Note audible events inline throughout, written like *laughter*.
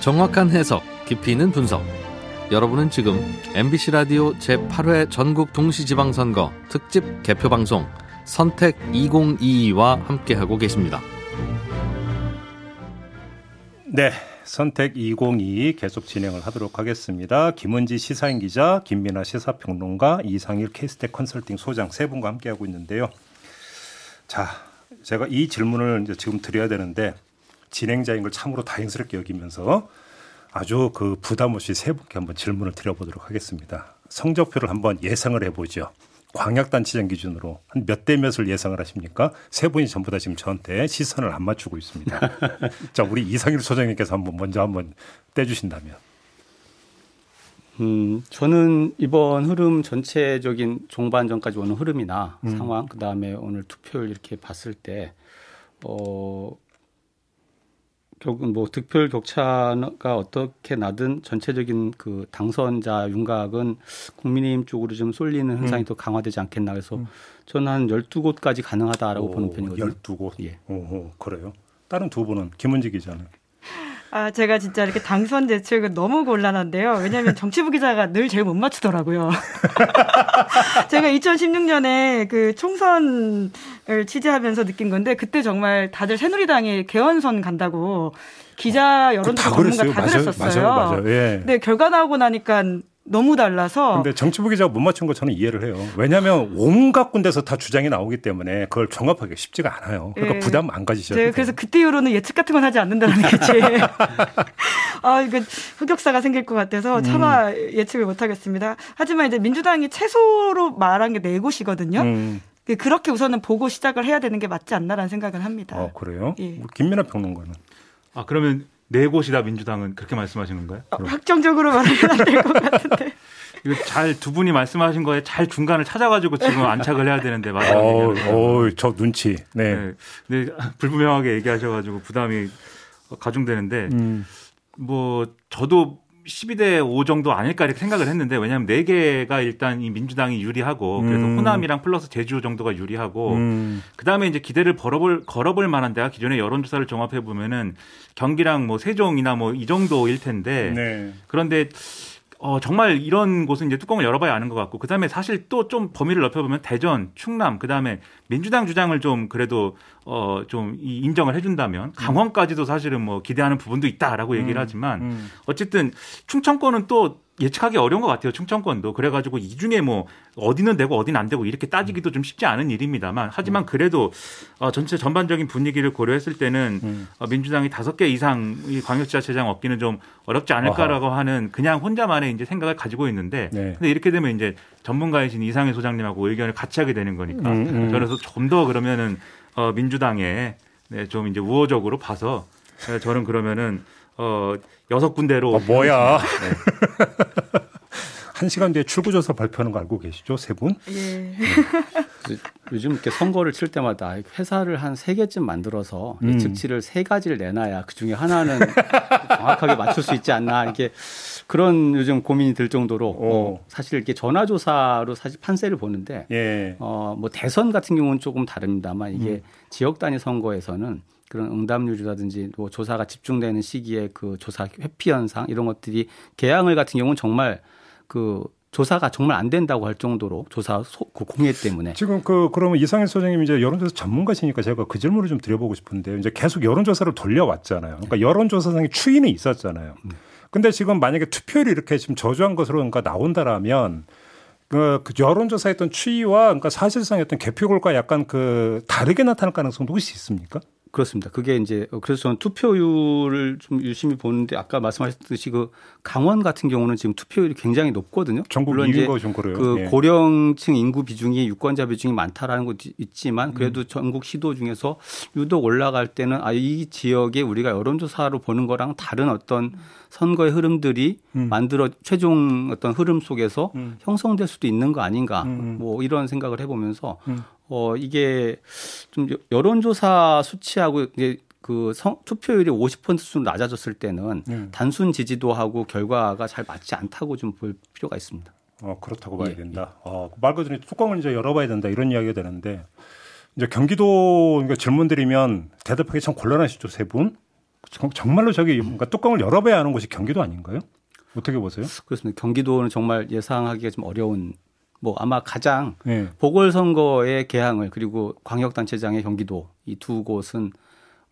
정확한 해석, 깊이 있는 분석. 여러분은 지금 MBC 라디오 제8회 전국 동시지방선거 특집 개표 방송 선택 2022와 함께하고 계십니다. 네. 선택 2022 계속 진행을 하도록 하겠습니다. 김은지 시사인 기자, 김민아 시사평론가, 이상일 케이스텍 컨설팅 소장 세 분과 함께하고 있는데요. 자, 제가 이 질문을 이제 지금 드려야 되는데 진행자인 걸 참으로 다행스럽게 여기면서 아주 그 부담 없이 세 분께 한번 질문을 드려보도록 하겠습니다. 성적표를 한번 예상을 해보죠. 광역단체장 기준으로 한 몇 대 몇을 예상을 하십니까? 세 분이 전부 다 지금 저한테 시선을 안 맞추고 있습니다. *laughs* 자, 우리 이상일 소장님께서 한번 먼저 한번 떼주신다면. 음, 저는 이번 흐름 전체적인 종반전까지 오는 흐름이나 음. 상황, 그 다음에 오늘 투표율 이렇게 봤을 때, 어, 결국 뭐 득표율 격차가 어떻게 나든 전체적인 그 당선자 윤곽은 국민의힘 쪽으로 좀 쏠리는 현상이 음. 더 강화되지 않겠나 그래서 음. 저는 한 12곳까지 가능하다라고 오, 보는 편이거든요. 12곳. 예. 오, 그래요. 다른 두 분은 김은지 기자는 아, 제가 진짜 이렇게 당선 대책은 너무 곤란한데요. 왜냐하면 정치부 기자가 늘 제일 못 맞추더라고요. *laughs* 제가 2016년에 그 총선을 취재하면서 느낀 건데 그때 정말 다들 새누리당에 개헌선 간다고 기자 여론조사 전문가 다 그랬었어요. 맞아요, 맞아요. 예. 근데 결과 나오고 나니까 너무 달라서. 근데 정치부 기자가 못 맞춘 거 저는 이해를 해요. 왜냐하면 온갖 군데서 다 주장이 나오기 때문에 그걸 종합하기 쉽지가 않아요. 그러니까 네. 부담 안 가지셔도 네, 그래서 그때 이후로는 예측 같은 건 하지 않는다는 *laughs* 게 제. 아, 이거 흑역사가 생길 것 같아서 차마 음. 예측을 못 하겠습니다. 하지만 이제 민주당이 최소로 말한 게 네 곳이거든요. 음. 그 그렇게 우선은 보고 시작을 해야 되는 게 맞지 않나라는 생각을 합니다. 어, 그래요? 예. 김민아 평론가는. 아, 그러면 네 곳이다 민주당은 그렇게 말씀하신 건가요? 어, 확정적으로 말하면 안 될 것 같은데. *laughs* 이거 잘 두 분이 말씀하신 거에 잘 중간을 찾아가지고 지금 안착을 해야 되는데 맞아요. 어, 어, 저 눈치. 네. 네. 네. 불분명하게 얘기하셔가지고 부담이 가중되는데 음. 뭐 저도 12대 5 정도 아닐까 이렇게 생각을 했는데 왜냐하면 4개가 일단 이 민주당이 유리하고 그래서 음. 호남이랑 플러스 제주 정도가 유리하고 음. 그다음에 이제 기대를 걸어볼 걸어볼 만한 데가 기존의 여론조사를 종합해 보면은 경기랑 뭐 세종이나 뭐 이 정도일 텐데 네. 그런데 어, 정말 이런 곳은 이제 뚜껑을 열어봐야 아는 것 같고, 그 다음에 사실 또 좀 범위를 넓혀보면 대전, 충남, 그 다음에 민주당 주장을 좀 그래도 어, 좀 인정을 해준다면 강원까지도 사실은 뭐 기대하는 부분도 있다라고 얘기를 음, 하지만 음. 어쨌든 충청권은 또 예측하기 어려운 것 같아요. 충청권도. 그래가지고 이 중에 뭐 어디는 되고 어디는 안 되고 이렇게 따지기도 좀 쉽지 않은 일입니다만 하지만 음. 그래도 어, 전체 전반적인 분위기를 고려했을 때는 음. 어, 민주당이 다섯 개 이상 이 광역지자체장 얻기는 좀 어렵지 않을까라고 어하. 하는 그냥 혼자만의 이제 생각을 가지고 있는데 네. 근데 이렇게 되면 이제 전문가이신 이상해 소장님하고 의견을 같이 하게 되는 거니까 음, 음. 저는 좀 더 그러면은 어, 민주당에 네, 좀 이제 우호적으로 봐서 저는 그러면은 어 여섯 군데로 어, 뭐야? 네. *laughs* 한 시간 뒤에 출구조사 발표하는 거 알고 계시죠, 세 분? 예. 네. 요즘 이렇게 선거를 칠 때마다 회사를 한 세 개쯤 만들어서 음. 예측치를 세 가지를 내놔야 그 중에 하나는 *laughs* 정확하게 맞출 수 있지 않나 이렇게 그런 요즘 고민이 들 정도로 어, 사실 이렇게 전화 조사로 사실 판세를 보는데 예. 어뭐 대선 같은 경우는 조금 다릅니다만 이게 음. 지역 단위 선거에서는 그런 응답률이라든지 뭐 조사가 집중되는 시기에 그 조사 회피 현상 이런 것들이 개항을 같은 경우는 정말 그 조사가 정말 안 된다고 할 정도로 조사 소, 그 공해 때문에 지금 그 그러면 이상일 소장님 이제 여론조사 전문가시니까 제가 그 질문을 좀 드려보고 싶은데 이제 계속 여론조사를 돌려왔잖아요. 그러니까 여론조사상의 추이는 있었잖아요. 네. 근데 지금 만약에 투표율이 이렇게 지금 저조한 것으로 그러니까 나온다라면 그, 그 여론조사했던 추이와 그러니까 사실상 어떤 개표골과 약간 그 다르게 나타날 가능성도 혹시 있습니까? 그렇습니다. 그게 이제 그래서 저는 투표율을 좀 유심히 보는데 아까 말씀하셨듯이 그 강원 같은 경우는 지금 투표율이 굉장히 높거든요. 전국 물론 이제 그 예. 고령층 인구 비중이 유권자 비중이 많다라는 것도 있지만 그래도 음. 전국 시도 중에서 유독 올라갈 때는 아 이 지역에 우리가 여론조사로 보는 거랑 다른 어떤 선거의 흐름들이 음. 만들어 최종 어떤 흐름 속에서 음. 형성될 수도 있는 거 아닌가 음. 음. 뭐 이런 생각을 해보면서 음. 어, 이게 좀 여론조사 수치하고 이제 그 성, 투표율이 50% 수준 낮아졌을 때는 음. 단순 지지도하고 결과가 잘 맞지 않다고 좀 볼 필요가 있습니다. 어, 그렇다고 봐야 예, 된다. 예. 어, 말 그대로 뚜껑을 이제 열어봐야 된다 이런 이야기가 되는데 이제 경기도 그러니까 질문 드리면 대답하기 참 곤란하시죠 세 분. 정말로 저기 뭔가 뚜껑을 열어봐야 하는 곳이 경기도 아닌가요? 어떻게 보세요? 그렇습니다. 경기도는 정말 예상하기가 좀 어려운 뭐 아마 가장 네. 보궐선거의 개항을 그리고 광역단체장의 경기도 이 두 곳은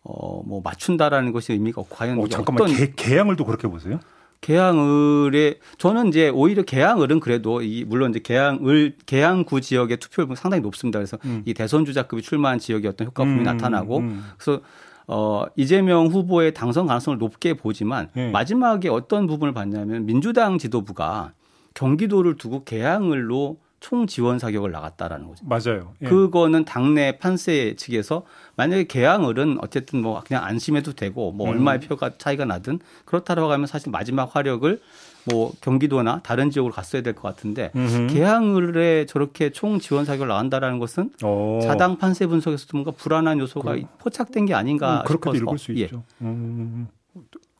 어뭐 맞춘다라는 것이 의미가 없고 과연 어, 잠깐만 어떤 개, 개항을도 그렇게 보세요? 개항을에 저는 이제 오히려 개항을은 그래도 이 물론 이제 개항을 개항구 지역의 투표율은 상당히 높습니다. 그래서 음. 이 대선 주자급이 출마한 지역의 어떤 효과품이 음, 나타나고 음. 그래서 어 이재명 후보의 당선 가능성을 높게 보지만 네. 마지막에 어떤 부분을 봤냐면 민주당 지도부가 경기도를 두고 개항을로 총 지원 사격을 나갔다라는 거죠. 맞아요. 예. 그거는 당내 판세 측에서 만약에 개항을은 어쨌든 뭐 그냥 안심해도 되고 뭐 음. 얼마의 표가 차이가 나든 그렇다라고 하면 사실 마지막 화력을 뭐 경기도나 다른 지역으로 갔어야 될 것 같은데 음흠. 개항을에 저렇게 총 지원 사격을 나간다라는 것은 어. 자당 판세 분석에서도 뭔가 불안한 요소가 그럼. 포착된 게 아닌가 음, 그렇게도 싶어서 읽을 수 예. 있죠. 음,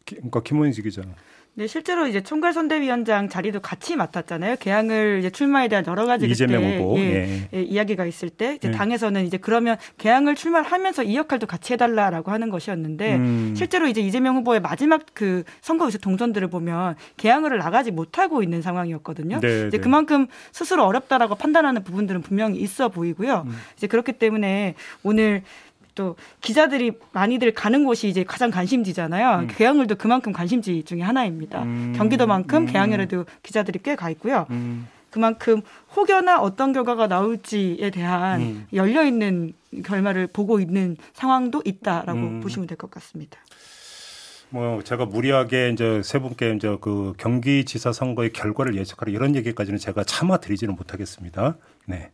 기- 그러니까 김원식 기자. 네, 실제로 이제 총괄 선대위원장 자리도 같이 맡았잖아요. 개항을 이제 출마에 대한 여러 가지 이재명 그때 후보. 예, 예. 예, 이야기가 있을 때 이제 예. 당에서는 이제 그러면 개항을 출마를 하면서 이 역할도 같이 해달라라고 하는 것이었는데 음. 실제로 이제 이재명 후보의 마지막 그 선거에서 동선들을 보면 개항을 나가지 못하고 있는 상황이었거든요. 네, 이제 네. 그만큼 스스로 어렵다라고 판단하는 부분들은 분명히 있어 보이고요. 음. 이제 그렇기 때문에 오늘 또 기자들이 많이들 가는 곳이 이제 가장 관심지잖아요. 개항을도 그만큼 관심지 중에 하나입니다. 음. 경기도만큼 음. 개항을에도 기자들이 꽤 가 있고요. 음. 그만큼 혹여나 어떤 결과가 나올지에 대한 음. 열려 있는 결말을 보고 있는 상황도 있다라고 음. 보시면 될 것 같습니다. 뭐 제가 무리하게 이제 세 분께 이제 그 경기지사 선거의 결과를 예측하라 이런 얘기까지는 제가 차마 드리지는 못하겠습니다. 네.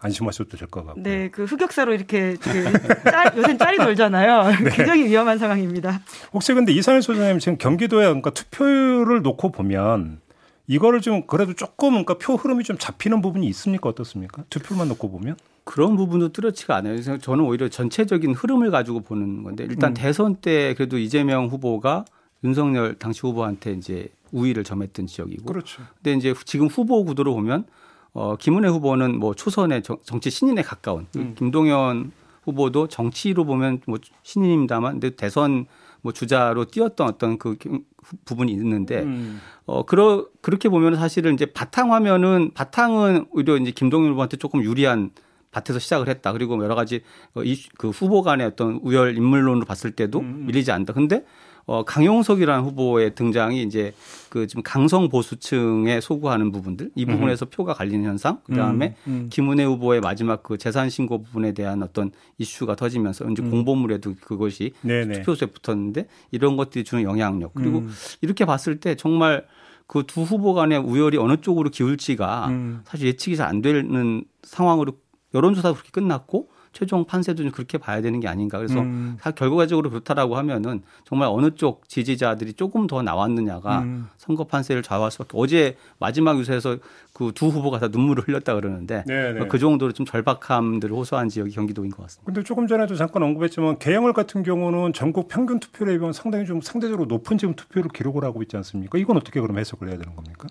안심하셔도 될 것 같고요. 네, 그 흑역사로 이렇게 그 짤, 요새 짤이 돌잖아요. *laughs* 네. 굉장히 위험한 상황입니다. 혹시 근데 이상일 소장님 지금 경기도에 그러니까 투표율을 놓고 보면 이거를 좀 그래도 조금 그러니까 표 흐름이 좀 잡히는 부분이 있습니까 어떻습니까? 투표만 놓고 보면 그런 부분도 뚜렷치가 않아요. 그래서 저는 오히려 전체적인 흐름을 가지고 보는 건데 일단 음. 대선 때 그래도 이재명 후보가 윤석열 당시 후보한테 이제 우위를 점했던 지역이고 그렇죠. 근데 이제 지금 후보 구도로 보면 어 김은혜 후보는 뭐 초선의 정, 정치 신인에 가까운 음. 김동연 후보도 정치로 보면 뭐 신인입니다만 근데 대선 뭐 주자로 뛰었던 어떤 그 경- 부분이 있는데 음. 어 그러 그렇게 보면 사실은 이제 바탕 화면은 바탕은 오히려 이제 김동연 후보한테 조금 유리한 밭에서 시작을 했다. 그리고 여러 가지 어, 이, 그 후보 간의 어떤 우열 인물론으로 봤을 때도 음. 밀리지 않다. 근데 어, 강용석이라는 후보의 등장이 이제 그 지금 강성 보수층에 소구하는 부분들 이 부분에서 표가 갈리는 현상. 그 다음에 음, 음. 김은혜 후보의 마지막 그 재산 신고 부분에 대한 어떤 이슈가 터지면서 이제 공보물에도 그것이 음. 네네. 투표소에 붙었는데 이런 것들이 주는 영향력 그리고 음. 이렇게 봤을 때 정말 그 두 후보 간의 우열이 어느 쪽으로 기울지가 음. 사실 예측이 잘 안 되는 상황으로 여론조사도 그렇게 끝났고 최종 판세도 좀 그렇게 봐야 되는 게 아닌가. 그래서 음. 사- 결과적으로 그렇다라고 하면은 정말 어느 쪽 지지자들이 조금 더 나왔느냐가 음. 선거 판세를 좌우할 수밖에. 어제 마지막 유세에서 그 두 후보가 다 눈물을 흘렸다 그러는데 네네. 그 정도로 좀 절박함들을 호소한 지역이 경기도인 것 같습니다. 근데 조금 전에도 잠깐 언급했지만 개항을 같은 경우는 전국 평균 투표율에 비하면 상당히 좀 상대적으로 높은 지금 투표를 기록을 하고 있지 않습니까? 이건 어떻게 그럼 해석을 해야 되는 겁니까?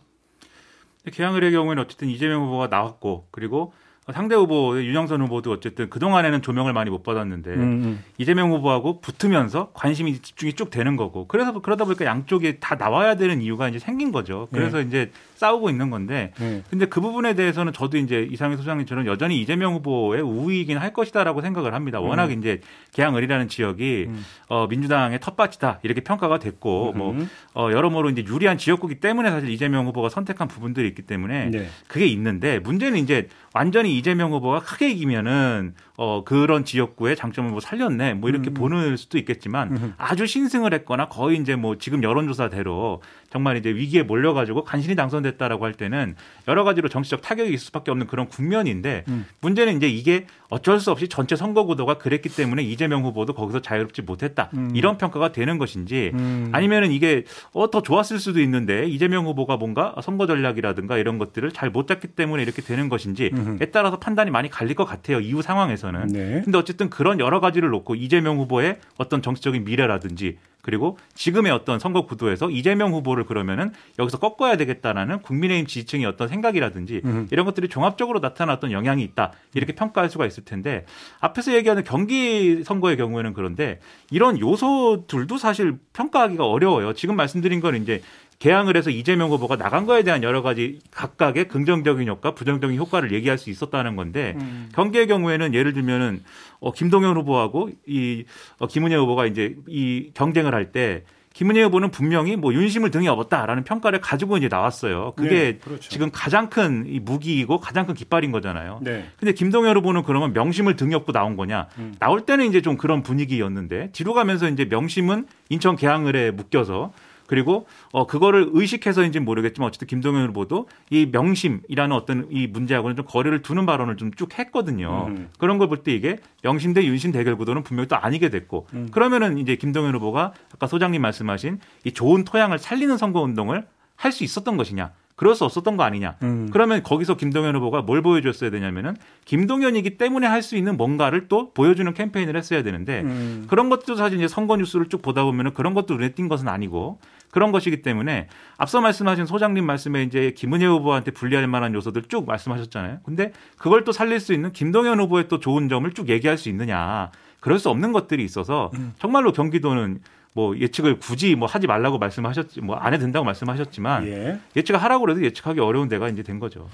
개항을의 경우에는 어쨌든 이재명 후보가 나왔고 그리고 상대 후보 윤영선 후보도 어쨌든 그 동안에는 조명을 많이 못 받았는데 음, 이재명 후보하고 붙으면서 관심이 집중이 쭉 되는 거고 그래서 그러다 보니까 양쪽이 다 나와야 되는 이유가 이제 생긴 거죠. 그래서 이제 싸우고 있는 건데 네. 근데 그 부분에 대해서는 저도 이제 이상희 소장님처럼 여전히 이재명 후보의 우위이긴 할 것이다라고 생각을 합니다. 워낙 이제 개항을이라는 지역이 음. 어, 민주당의 텃밭이다 이렇게 평가가 됐고 뭐 음. 어, 여러모로 이제 유리한 지역구기 때문에 사실 이재명 후보가 선택한 부분들이 있기 때문에 네. 그게 있는데 문제는 이제 완전히 이재명 후보가 크게 이기면은 어 그런 지역구의 장점을 뭐 살렸네 뭐 이렇게 보는 수도 있겠지만 음. 아주 신승을 했거나 거의 이제 뭐 지금 여론조사대로 정말 이제 위기에 몰려가지고 간신히 당선됐다라고 할 때는 여러 가지로 정치적 타격이 있을 수밖에 없는 그런 국면인데 음. 문제는 이제 이게 어쩔 수 없이 전체 선거 구도가 그랬기 때문에 이재명 후보도 거기서 자유롭지 못했다 음. 이런 평가가 되는 것인지 음. 아니면은 이게 어, 더 좋았을 수도 있는데 이재명 후보가 뭔가 선거 전략이라든가 이런 것들을 잘 못 잡기 때문에 이렇게 되는 것인지에. 따라서 판단이 많이 갈릴 것 같아요. 이후 상황에서는. 네. 근데 어쨌든 그런 여러 가지를 놓고 이재명 후보의 어떤 정치적인 미래라든지 그리고 지금의 어떤 선거 구도에서 이재명 후보를 그러면은 여기서 꺾어야 되겠다라는 국민의힘 지지층의 어떤 생각이라든지 음. 이런 것들이 종합적으로 나타났던 영향이 있다 이렇게 평가할 수가 있을 텐데 앞에서 얘기하는 경기 선거의 경우에는 그런데 이런 요소들도 사실 평가하기가 어려워요. 지금 말씀드린 건 이제 개항을 해서 이재명 후보가 나간 거에 대한 여러 가지 각각의 긍정적인 효과, 부정적인 효과를 얘기할 수 있었다는 건데 음. 경기의 경우에는 예를 들면은 어, 김동연 후보하고 이 어, 김은혜 후보가 이제 이 경쟁을 할때 김은혜 후보는 분명히 뭐 윤심을 등에 업었다라는 평가를 가지고 이제 나왔어요. 그게 네, 그렇죠. 지금 가장 큰이 무기이고 가장 큰 깃발인 거잖아요. 네. 근데 김동연 후보는 그러면 명심을 등에 업고 나온 거냐? 음. 나올 때는 이제 좀 그런 분위기였는데 뒤로 가면서 이제 명심은 인천 계양을에 묶여서 그리고 어 그거를 의식해서인지 는 모르겠지만 어쨌든 김동연 후보도 이 명심이라는 어떤 이 문제하고는 좀 거리를 두는 발언을 좀 쭉 했거든요. 음. 그런 걸 볼 때 이게 명심 대 윤심 대결 구도는 분명히 또 아니게 됐고 음. 그러면은 이제 김동연 후보가 아까 소장님 말씀하신 이 좋은 토양을 살리는 선거 운동을 할 수 있었던 것이냐? 그럴 수 없었던 거 아니냐? 음. 그러면 거기서 김동연 후보가 뭘 보여줬어야 되냐면은 김동연이기 때문에 할 수 있는 뭔가를 또 보여주는 캠페인을 했어야 되는데 음. 그런 것도 사실 이제 선거 뉴스를 쭉 보다 보면은 그런 것도 눈에 띈 것은 아니고 그런 것이기 때문에 앞서 말씀하신 소장님 말씀에 이제 김은혜 후보한테 불리할 만한 요소들 쭉 말씀하셨잖아요. 근데 그걸 또 살릴 수 있는 김동연 후보의 또 좋은 점을 쭉 얘기할 수 있느냐. 그럴 수 없는 것들이 있어서 음. 정말로 경기도는 뭐 예측을 굳이 뭐 하지 말라고 말씀하셨지 뭐 안 해도 된다고 말씀하셨지만 예. 예측을 하라고 그래도 예측하기 어려운 데가 이제 된 거죠.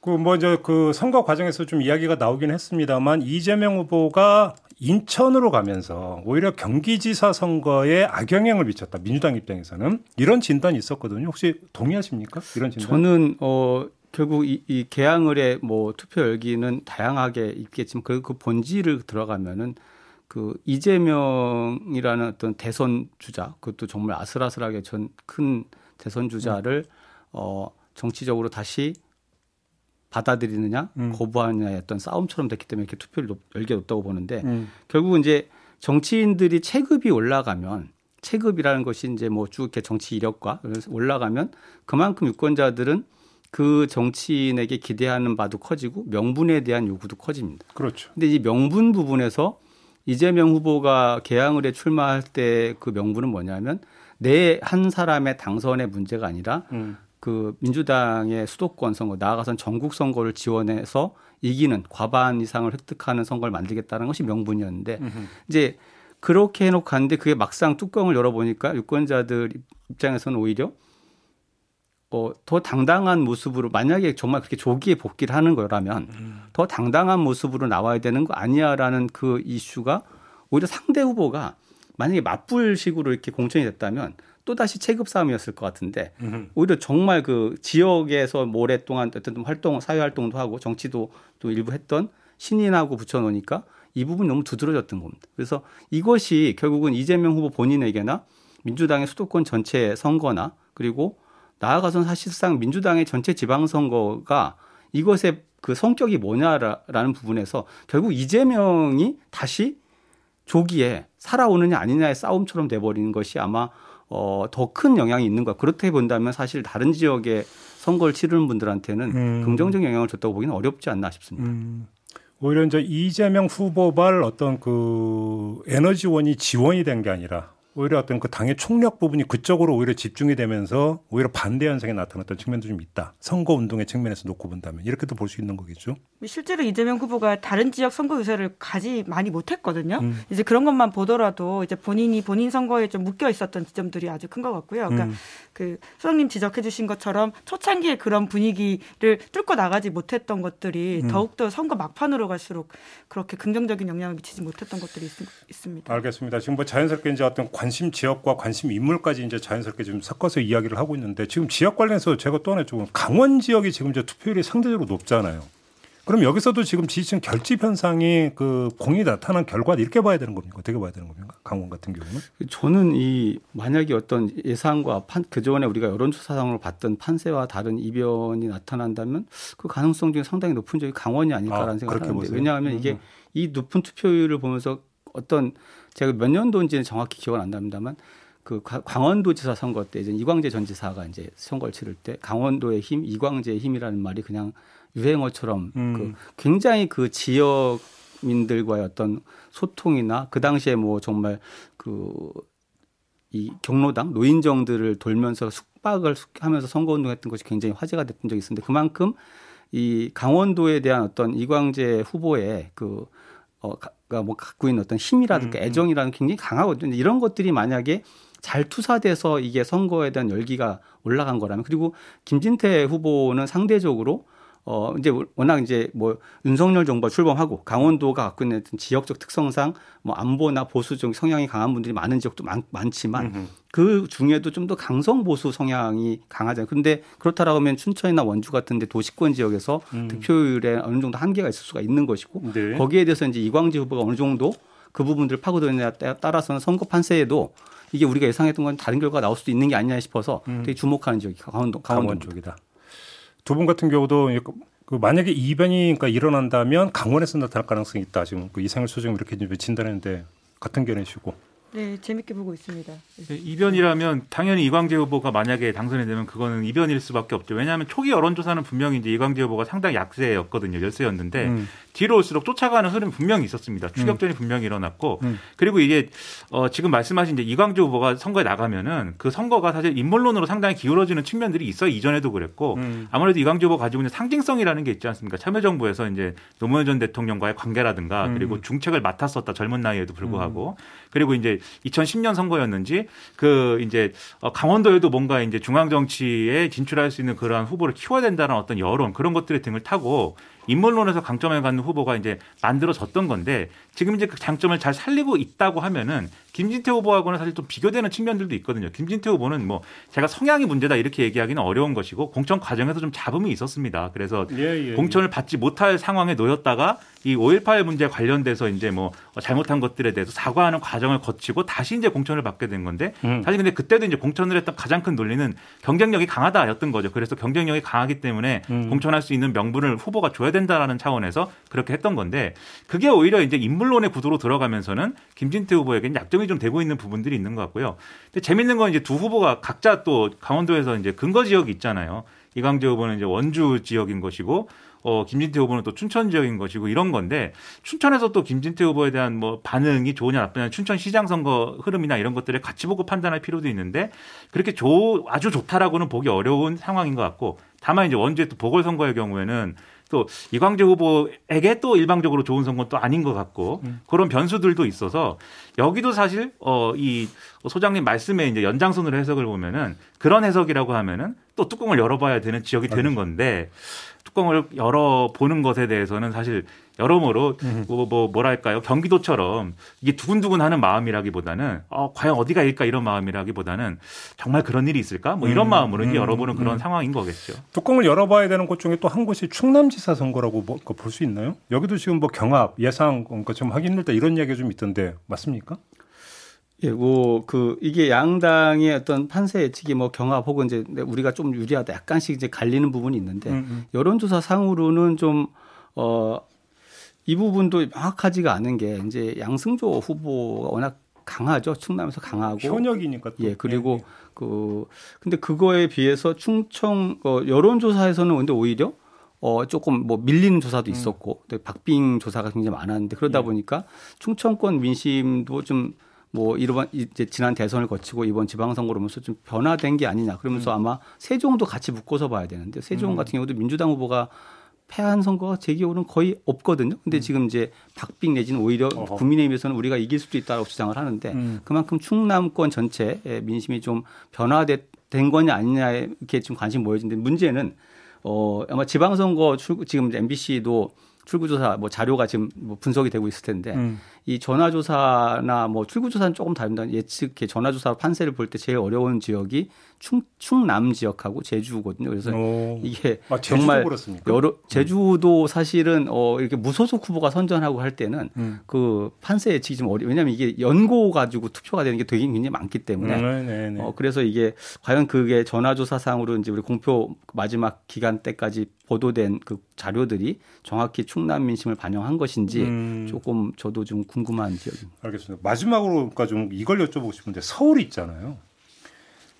그 먼저 그 선거 과정에서 좀 이야기가 나오긴 했습니다만 이재명 후보가 인천으로 가면서 오히려 경기지사 선거에 악영향을 미쳤다. 민주당 입장에서는 이런 진단이 있었거든요. 혹시 동의하십니까? 이런 진단? 저는 어 결국 이, 이 개항을의 뭐 투표 열기는 다양하게 있겠지만 그, 그 본질을 들어가면은 그 이재명이라는 어떤 대선 주자 그것도 정말 아슬아슬하게 전 큰 대선 주자를 어 정치적으로 다시 받아들이느냐 음. 거부하느냐의 어떤 싸움처럼 됐기 때문에 이렇게 투표를 높, 열게 높다고 보는데 음. 결국은 이제 정치인들이 체급이 올라가면 체급이라는 것이 이제 뭐 쭉 이렇게 정치 이력과 올라가면 그만큼 유권자들은 그 정치인에게 기대하는 바도 커지고 명분에 대한 요구도 커집니다. 그렇죠. 근데 이 명분 부분에서 이재명 후보가 개항을에 출마할 때 그 명분은 뭐냐면 내 한 사람의 당선의 문제가 아니라 음. 그 민주당의 수도권 선거 나아가선 전국 선거를 지원해서 이기는 과반 이상을 획득하는 선거를 만들겠다는 것이 명분이었는데 음흠. 이제 그렇게 해놓고 갔는데 그게 막상 뚜껑을 열어보니까 유권자들 입장에서는 오히려 어, 더 당당한 모습으로 만약에 정말 그렇게 조기에 복귀를 하는 거라면 더 당당한 모습으로 나와야 되는 거 아니야라는 그 이슈가 오히려 상대 후보가 만약에 맞불식으로 이렇게 공천이 됐다면 또 다시 체급 싸움이었을 것 같은데 음흠. 오히려 정말 그 지역에서 뭐 오랫동안 어떤 활동 사회 활동도 하고 정치도 또 일부 했던 신인하고 붙여놓으니까 이 부분이 너무 두드러졌던 겁니다. 그래서 이것이 결국은 이재명 후보 본인에게나 민주당의 수도권 전체 선거나 그리고 나아가선 사실상 민주당의 전체 지방선거가 이것의 그 성격이 뭐냐라는 부분에서 결국 이재명이 다시 조기에 살아오느냐 아니냐의 싸움처럼 돼버리는 것이 아마 어, 더 큰 영향이 있는 거야. 그렇게 본다면 사실 다른 지역에 선거를 치르는 분들한테는 음. 긍정적 영향을 줬다고 보기는 어렵지 않나 싶습니다. 음. 오히려 이제 이재명 후보발 어떤 그 에너지원이 지원이 된 게 아니라 오히려 어떤 그 당의 총력 부분이 그쪽으로 오히려 집중이 되면서 오히려 반대 현상이 나타났던 측면도 좀 있다. 선거 운동의 측면에서 놓고 본다면 이렇게도 볼 수 있는 거겠죠. 실제로 이재명 후보가 다른 지역 선거 유세를 가지 많이 못했거든요. 음. 이제 그런 것만 보더라도 이제 본인이 본인 선거에 좀 묶여 있었던 지점들이 아주 큰 것 같고요. 그러니까 음. 그 소장님 지적해주신 것처럼 초창기에 그런 분위기를 뚫고 나가지 못했던 것들이 음. 더욱더 선거 막판으로 갈수록 그렇게 긍정적인 영향을 미치지 못했던 것들이 있, 있습니다. 알겠습니다. 지금 뭐 자연스럽게 이제 어떤 관심 지역과 관심 인물까지 이제 자연스럽게 좀 섞어서 이야기를 하고 있는데 지금 지역 관련해서 제가 또 하나 좀 강원 지역이 지금 이제 투표율이 상대적으로 높잖아요. 그럼 여기서도 지금 지지층 결집 현상이 그 공이 나타난 결과 이렇게 봐야 되는 겁니까? 어떻게 봐야 되는 겁니까? 강원 같은 경우는? 저는 이 만약에 어떤 예상과 판, 그 전에 우리가 여론조사상으로 봤던 판세와 다른 이변이 나타난다면 그 가능성 중에 상당히 높은 적이 강원이 아닐까라는 아, 생각을 하는데 보세요? 왜냐하면 음. 이게 이 높은 투표율을 보면서 어떤 제가 몇 년도인지는 정확히 기억은 안 납니다만 그 가- 강원도지사 선거 때 이제 이광재 전 지사가 이제 선거를 치를 때 강원도의 힘, 이광재의 힘이라는 말이 그냥 유행어처럼 음. 그 굉장히 그 지역민들과의 어떤 소통이나 그 당시에 뭐 정말 그 이 경로당 노인정들을 돌면서 숙박을 하면서 선거 운동했던 것이 굉장히 화제가 됐던 적이 있었는데 그만큼 이 강원도에 대한 어떤 이광재 후보의 그 어, 가, 뭐 갖고 있는 어떤 힘이라든가 음, 음. 애정이라는 굉장히 강하거든요. 이런 것들이 만약에 잘 투사돼서 이게 선거에 대한 열기가 올라간 거라면 그리고 김진태 후보는 상대적으로 어 이제 워낙 이제 뭐 윤석열 정부가 출범하고 강원도가 갖고 있는 지역적 특성상 뭐 안보나 보수적 성향이 강한 분들이 많은 지역도 많, 많지만 음흠. 그 중에도 좀 더 강성 보수 성향이 강하잖아요. 그런데 그렇다라고 하면 춘천이나 원주 같은 데 도시권 지역에서 음. 득표율에 어느 정도 한계가 있을 수가 있는 것이고 네. 거기에 대해서 이제 이광재 후보가 어느 정도 그 부분들을 파고드느냐에 따라서는 선거 판세에도 이게 우리가 예상했던 건 다른 결과가 나올 수도 있는 게 아니냐 싶어서 음. 되게 주목하는 지역이 강원도 강원도 쪽이다. 두 분 같은 경우도 그 만약에 이변이 그러니까 일어난다면 강원에서 나타날 가능성이 있다. 지금 그 이상을 소정 이렇게 진단했는데 같은 견해시고. 네, 재밌게 보고 있습니다. 네, 이변이라면 당연히 이광재 후보가 만약에 당선이 되면 그거는 이변일 수밖에 없죠. 왜냐하면 초기 여론조사는 분명히 이제 이광재 후보가 상당히 약세였거든요. 열세였는데 음. 뒤로 올수록 쫓아가는 흐름이 분명히 있었습니다. 추격전이 음. 분명히 일어났고 음. 그리고 이게 어 지금 말씀하신 이제 이광재 후보가 선거에 나가면은 그 선거가 사실 인물론으로 상당히 기울어지는 측면들이 있어 이전에도 그랬고 음. 아무래도 이광재 후보가 가지고 있는 상징성이라는 게 있지 않습니까? 참여정부에서 이제 노무현 전 대통령과의 관계라든가 음. 그리고 중책을 맡았었다 젊은 나이에도 불구하고 음. 그리고 이제 2010년 선거였는지 그 이제 어, 강원도에도 뭔가 이제 중앙 정치에 진출할 수 있는 그러한 후보를 키워야 된다는 어떤 여론 그런 것들의 등을 타고 인물론에서 강점을 갖는 후보가 이제 만들어졌던 건데 지금 이제 그 장점을 잘 살리고 있다고 하면은 김진태 후보하고는 사실 좀 비교되는 측면들도 있거든요. 김진태 후보는 뭐 제가 성향이 문제다 이렇게 얘기하기는 어려운 것이고 공천 과정에서 좀 잡음이 있었습니다. 그래서 예, 예, 예. 공천을 받지 못할 상황에 놓였다가 이 5.18 문제 관련돼서 이제 뭐 잘못한 것들에 대해서 사과하는 과정을 거치고 다시 이제 공천을 받게 된 건데 음. 사실 근데 그때도 이제 공천을 했던 가장 큰 논리는 경쟁력이 강하다였던 거죠. 그래서 경쟁력이 강하기 때문에 음. 공천할 수 있는 명분을 후보가 줘야 된다라는 차원에서 그렇게 했던 건데 그게 오히려 이제 인물론의 구도로 들어가면서는 김진태 후보에게는 약점이 좀 되고 있는 부분들이 있는 것 같고요. 근데 재밌는 건 이제 두 후보가 각자 또 강원도에서 이제 근거 지역이 있잖아요. 이광재 후보는 이제 원주 지역인 것이고 어, 김진태 후보는 또 춘천 지역인 것이고 이런 건데 춘천에서 또 김진태 후보에 대한 뭐 반응이 좋으냐 나쁘냐 춘천 시장 선거 흐름이나 이런 것들을 같이 보고 판단할 필요도 있는데 그렇게 조, 아주 좋다라고는 보기 어려운 상황인 것 같고 다만 이제 원주의 또 보궐선거의 경우에는 또 이광재 후보에게 또 일방적으로 좋은 선거는 또 아닌 것 같고 음. 그런 변수들도 있어서 여기도 사실 어 이 소장님 말씀에 이제 연장선으로 해석을 보면은 그런 해석이라고 하면은 또 뚜껑을 열어봐야 되는 지역이 되는 건데 뚜껑을 열어 보는 것에 대해서는 사실 여러모로 뭐, 뭐 뭐랄까요 경기도처럼 이게 두근두근하는 마음이라기보다는 어, 과연 어디가 일까 이런 마음이라기보다는 정말 그런 일이 있을까 뭐 이런 음, 마음으로 음, 열어보는 음. 그런 상황인 거겠죠. 뚜껑을 열어봐야 되는 곳 중에 또 한 곳이 충남지사 선거라고 뭐, 볼수 있나요? 여기도 지금 뭐 경합 예상 그러니까 좀 하기 힘들다 이런 이야기가 좀 있던데 맞습니까? 예, 뭐, 그, 이게 양당의 어떤 판세 예측이 뭐 경합 혹은 이제 우리가 좀 유리하다 약간씩 이제 갈리는 부분이 있는데 음, 음. 여론조사 상으로는 좀, 어, 이 부분도 명확하지가 않은 게 이제 양승조 후보가 워낙 강하죠. 충남에서 강하고. 현역이니까 또. 예, 그리고 네. 그, 근데 그거에 비해서 충청, 어, 여론조사에서는 근데 오히려 어 조금 뭐 밀리는 조사도 음. 있었고 음. 박빙 조사가 굉장히 많았는데 그러다 예. 보니까 충청권 민심도 좀 뭐 이번 이제 지난 대선을 거치고 이번 지방선거로 면서 좀 변화된 게 아니냐 그러면서 음. 아마 세종도 같이 묶어서 봐야 되는데 세종 음. 같은 경우도 민주당 후보가 패한 선거가 제 기억으로는 거의 없거든요. 근데 음. 지금 이제 박빙 내지는 오히려 어허. 국민의힘에서는 우리가 이길 수도 있다고 주장을 하는데 음. 그만큼 충남권 전체의 민심이 좀 변화된 거냐 아니냐 이렇게 좀 관심 모여진데 문제는 어 아마 지방선거 출 지금 MBC도 출구조사 뭐 자료가 지금 뭐 분석이 되고 있을 텐데 음. 이 전화조사나 뭐 출구조사는 조금 다릅니다. 예측 전화조사 판세를 볼 때 제일 어려운 지역이 충, 충남 지역하고 제주거든요. 그래서 오. 이게 아, 정말 그렇습니까? 여러 음. 제주도 사실은 어 이렇게 무소속 후보가 선전하고 할 때는 음. 그 판세 예측이 좀 어려. 왜냐하면 이게 연고 가지고 투표가 되는 게 되게 굉장히 많기 때문에 음, 네, 네. 어 그래서 이게 과연 그게 전화조사상으로 이제 우리 공표 마지막 기간 때까지 보도된 그 자료들이 정확히 충남 민심을 반영한 것인지 음. 조금 저도 좀 궁금한 지역입니다. 알겠습니다. 마지막으로 그러니까 좀 이걸 여쭤보고 싶은데 서울 있잖아요.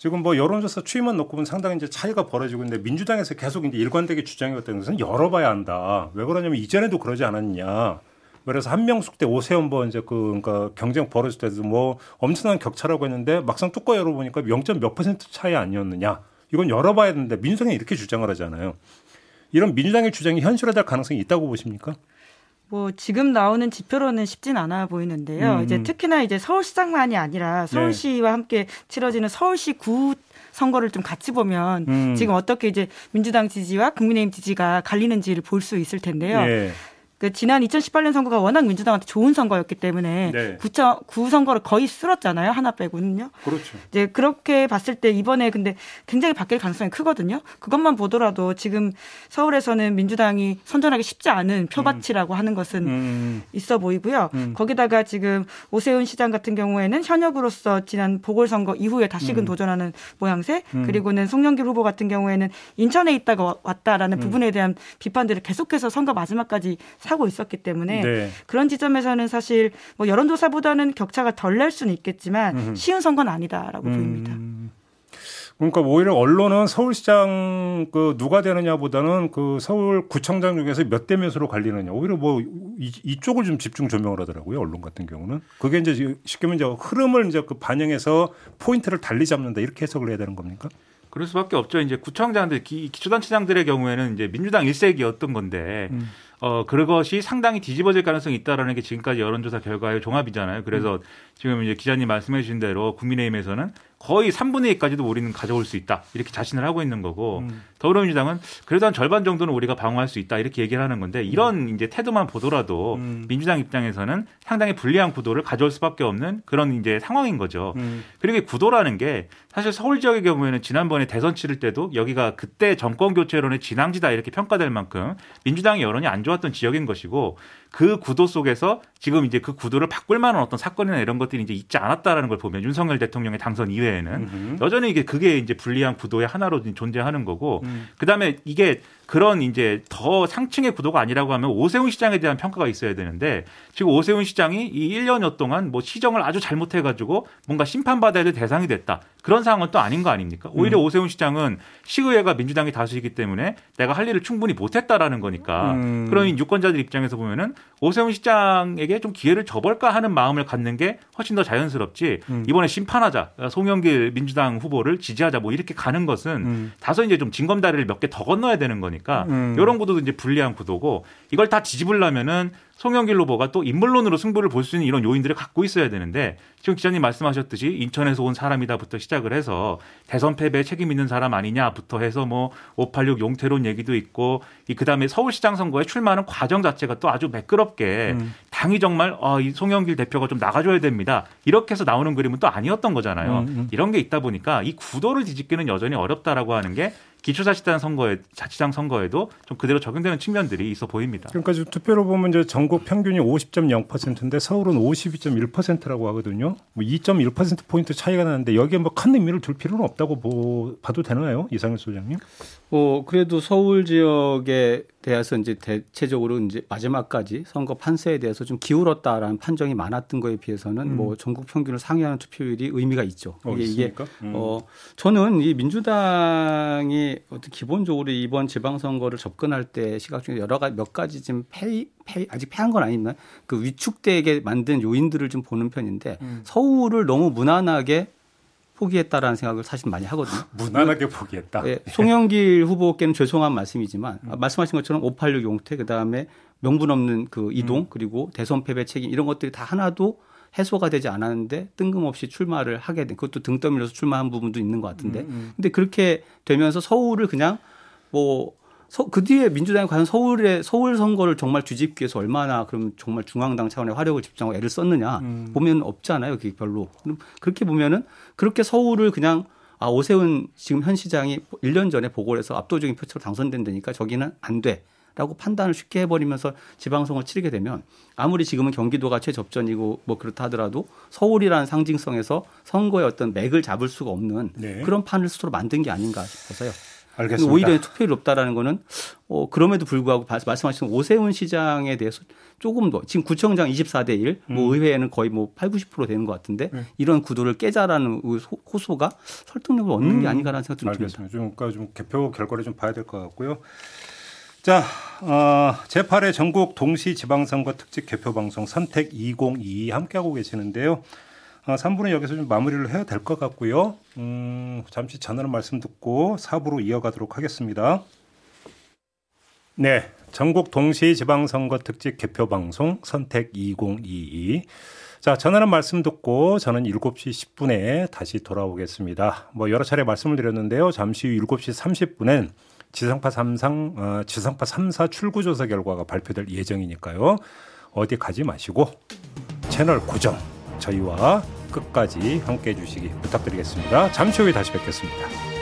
지금 뭐 여론조사 추이만 놓고 보면 상당히 이제 차이가 벌어지고 있는데 민주당에서 계속 이제 일관되게 주장해왔던 것은 열어봐야 한다. 왜 그러냐면 이전에도 그러지 않았냐. 그래서 한명숙 때 오세훈 번 이제 그 그러니까 경쟁 벌어질 때도 뭐 엄청난 격차라고 했는데 막상 뚜껑 열어보니까 0. 몇 퍼센트 차이 아니었느냐. 이건 열어봐야 되는데 민주당이 이렇게 주장을 하잖아요. 이런 민주당의 주장이 현실화될 가능성이 있다고 보십니까? 뭐 지금 나오는 지표로는 쉽진 않아 보이는데요. 음. 이제 특히나 이제 서울시장만이 아니라 서울시와 네. 함께 치러지는 서울시 구 선거를 좀 같이 보면 음. 지금 어떻게 이제 민주당 지지와 국민의힘 지지가 갈리는지를 볼 수 있을 텐데요. 네. 그 지난 2018년 선거가 워낙 민주당한테 좋은 선거였기 때문에 네. 구청 구 선거를 거의 쓸었잖아요 하나 빼고는요. 그렇죠. 이제 그렇게 봤을 때 이번에 근데 굉장히 바뀔 가능성이 크거든요. 그것만 보더라도 지금 서울에서는 민주당이 선전하기 쉽지 않은 표밭이라고 음. 하는 것은 음. 있어 보이고요. 음. 거기다가 지금 오세훈 시장 같은 경우에는 현역으로서 지난 보궐선거 이후에 다시금 음. 도전하는 모양새 음. 그리고는 송영길 후보 같은 경우에는 인천에 있다가 왔다라는 음. 부분에 대한 비판들을 계속해서 선거 마지막까지 하고 있었기 때문에 네. 그런 지점에서는 사실 뭐 여론조사보다는 격차가 덜 날 수는 있겠지만 음흠. 쉬운 선거는 아니다라고 음. 보입니다. 그러니까 오히려 언론은 서울시장 그 누가 되느냐보다는 그 서울구청장 중에서 몇 대 몇으로 갈리느냐 오히려 뭐 이, 이쪽을 좀 집중 조명을 하더라고요 언론 같은 경우는 그게 이제 쉽게 말하면 흐름을 이제 그 반영해서 포인트를 달리 잡는다 이렇게 해석을 해야 되는 겁니까? 그럴 수밖에 없죠. 이제 구청장들 기 초단체장들의 경우에는 이제 민주당 일색이었던 건데 음. 어 그것이 상당히 뒤집어질 가능성이 있다라는 게 지금까지 여론조사 결과의 종합이잖아요. 그래서 음. 지금 이제 기자님 말씀해 주신 대로 국민의힘에서는 거의 3분의 2까지도 우리는 가져올 수 있다. 이렇게 자신을 하고 있는 거고 음. 더불어민주당은 그래도 한 절반 정도는 우리가 방어할 수 있다. 이렇게 얘기를 하는 건데 이런 음. 이제 태도만 보더라도 음. 민주당 입장에서는 상당히 불리한 구도를 가져올 수밖에 없는 그런 이제 상황인 거죠. 음. 그리고 구도라는 게 사실 서울 지역의 경우에는 지난번에 대선 치를 때도 여기가 그때 정권 교체론의 진앙지다 이렇게 평가될 만큼 민주당의 여론이 안 좋았던 지역인 것이고 그 구도 속에서 지금 이제 그 구도를 바꿀 만한 어떤 사건이나 이런 것들이 이제 있지 않았다라는 걸 보면 윤석열 대통령의 당선 이외에는 음흠. 여전히 이게 그게 이제 불리한 구도의 하나로 존재하는 거고 음. 그다음에 이게 그런 이제 더 상층의 구도가 아니라고 하면 오세훈 시장에 대한 평가가 있어야 되는데 지금 오세훈 시장이 이 1년여 동안 뭐 시정을 아주 잘못해 가지고 뭔가 심판받아야 될 대상이 됐다. 그런 상황은 또 아닌 거 아닙니까? 오히려 음. 오세훈 시장은 시의회가 민주당이 다수이기 때문에 내가 할 일을 충분히 못했다라는 거니까 음. 그런 유권자들 입장에서 보면은 오세훈 시장에게 좀 기회를 줘볼까 하는 마음을 갖는 게 훨씬 더 자연스럽지 음. 이번에 심판하자 송영길 민주당 후보를 지지하자 뭐 이렇게 가는 것은 음. 다소 이제 좀 징검다리를 몇 개 더 건너야 되는 거니까 음. 이런 구도도 이제 불리한 구도고 이걸 다 뒤집으려면은 송영길 후보가 또 인물론으로 승부를 볼 수 있는 이런 요인들을 갖고 있어야 되는데 지금 기자님 말씀하셨듯이 인천에서 온 사람이다부터 시작을 해서 대선 패배에 책임 있는 사람 아니냐부터 해서 뭐 586 용태론 얘기도 있고 이 그다음에 서울시장 선거에 출마하는 과정 자체가 또 아주 매끄럽게 음. 당이 정말 어, 이 송영길 대표가 좀 나가줘야 됩니다. 이렇게 해서 나오는 그림은 또 아니었던 거잖아요. 음, 음. 이런 게 있다 보니까 이 구도를 뒤집기는 여전히 어렵다라고 하는 게 기초자치단 선거에 자치장 선거에도 좀 그대로 적용되는 측면들이 있어 보입니다. 그러니까 지금 투표로 보면 이제 전국 평균이 50.0%인데 서울은 52.1%라고 하거든요. 뭐 2.1% 포인트 차이가 나는데 여기에 뭐 큰 의미를 둘 필요는 없다고 보, 봐도 되나요, 이상일 소장님? 어 그래도 서울 지역에 대해서 이제 대체적으로 이제 마지막까지 선거 판세에 대해서 좀 기울었다라는 판정이 많았던 거에 비해서는 음. 뭐 전국 평균을 상회하는 투표율이 의미가 있죠. 어, 이게, 이게 음. 어 저는 이 민주당이 어떤 기본적으로 이번 지방선거를 접근할 때 시각 중에 여러 가지 몇 가지 지금 패, 패 아직 패한 건 아니지만 그 위축되게 만든 요인들을 좀 보는 편인데 음. 서울을 너무 무난하게 포기했다라는 생각을 사실 많이 하거든요. *laughs* 무난하게 포기했다. 네, 송영길 후보께는 죄송한 말씀이지만 음. 말씀하신 것처럼 586 용태 그다음에 명분 없는 그 이동 음. 그리고 대선 패배 책임 이런 것들이 다 하나도 해소가 되지 않았는데 뜬금없이 출마를 하게 된 그것도 등 떠밀려서 출마한 부분도 있는 것 같은데 음, 음. 근데 그렇게 되면서 서울을 그냥 뭐 서, 그 뒤에 민주당이 과연 서울에 서울 선거를 정말 뒤집기 위해서 얼마나 그럼 정말 중앙당 차원의 화력을 집중하고 애를 썼느냐 음. 보면 없잖아요. 그게 별로. 그럼 그렇게 보면은 그렇게 서울을 그냥 아 오세훈 지금 현 시장이 1년 전에 해서 압도적인 표차로 당선된다니까 저기는 안 돼. 라고 판단을 쉽게 해버리면서 지방선거를 치르게 되면 아무리 지금은 경기도가 최접전이고 뭐 그렇다 하더라도 서울이라는 상징성에서 선거의 어떤 맥을 잡을 수가 없는 네. 그런 판을 스스로 만든 게 아닌가 싶어서요. 알겠습니다. 오히려 투표율이 높다라는 거는 어, 그럼에도 불구하고 말씀하신 오세훈 시장에 대해서 조금 더 지금 구청장 24대 1, 뭐 음. 의회에는 거의 뭐 8, 90% 되는 것 같은데 네. 이런 구도를 깨자라는 호소가 설득력을 얻는 음. 게 아닌가라는 생각이 듭니다. 알겠습니다. 좀, 그러니까 좀 개표 결과를 좀 봐야 될 것 같고요. 자, 어, 제8회 전국 동시 지방선거 특집 개표 방송 선택 2022 함께하고 계시는데요. 어, 3부는 여기서 좀 마무리를 해야 될 것 같고요. 음, 잠시 전하는 말씀 듣고 4부로 이어가도록 하겠습니다. 네. 전국 동시 지방선거 특집 개표 방송 선택 2022. 자, 전하는 말씀 듣고 저는 7시 10분에 다시 돌아오겠습니다. 뭐 여러 차례 말씀을 드렸는데요. 잠시 후 7시 30분엔 지상파 3상 어, 지상파 3사 출구 조사 결과가 발표될 예정이니까요. 어디 가지 마시고 채널 고정 저희와 끝까지 함께 해 주시기 부탁드리겠습니다. 잠시 후에 다시 뵙겠습니다.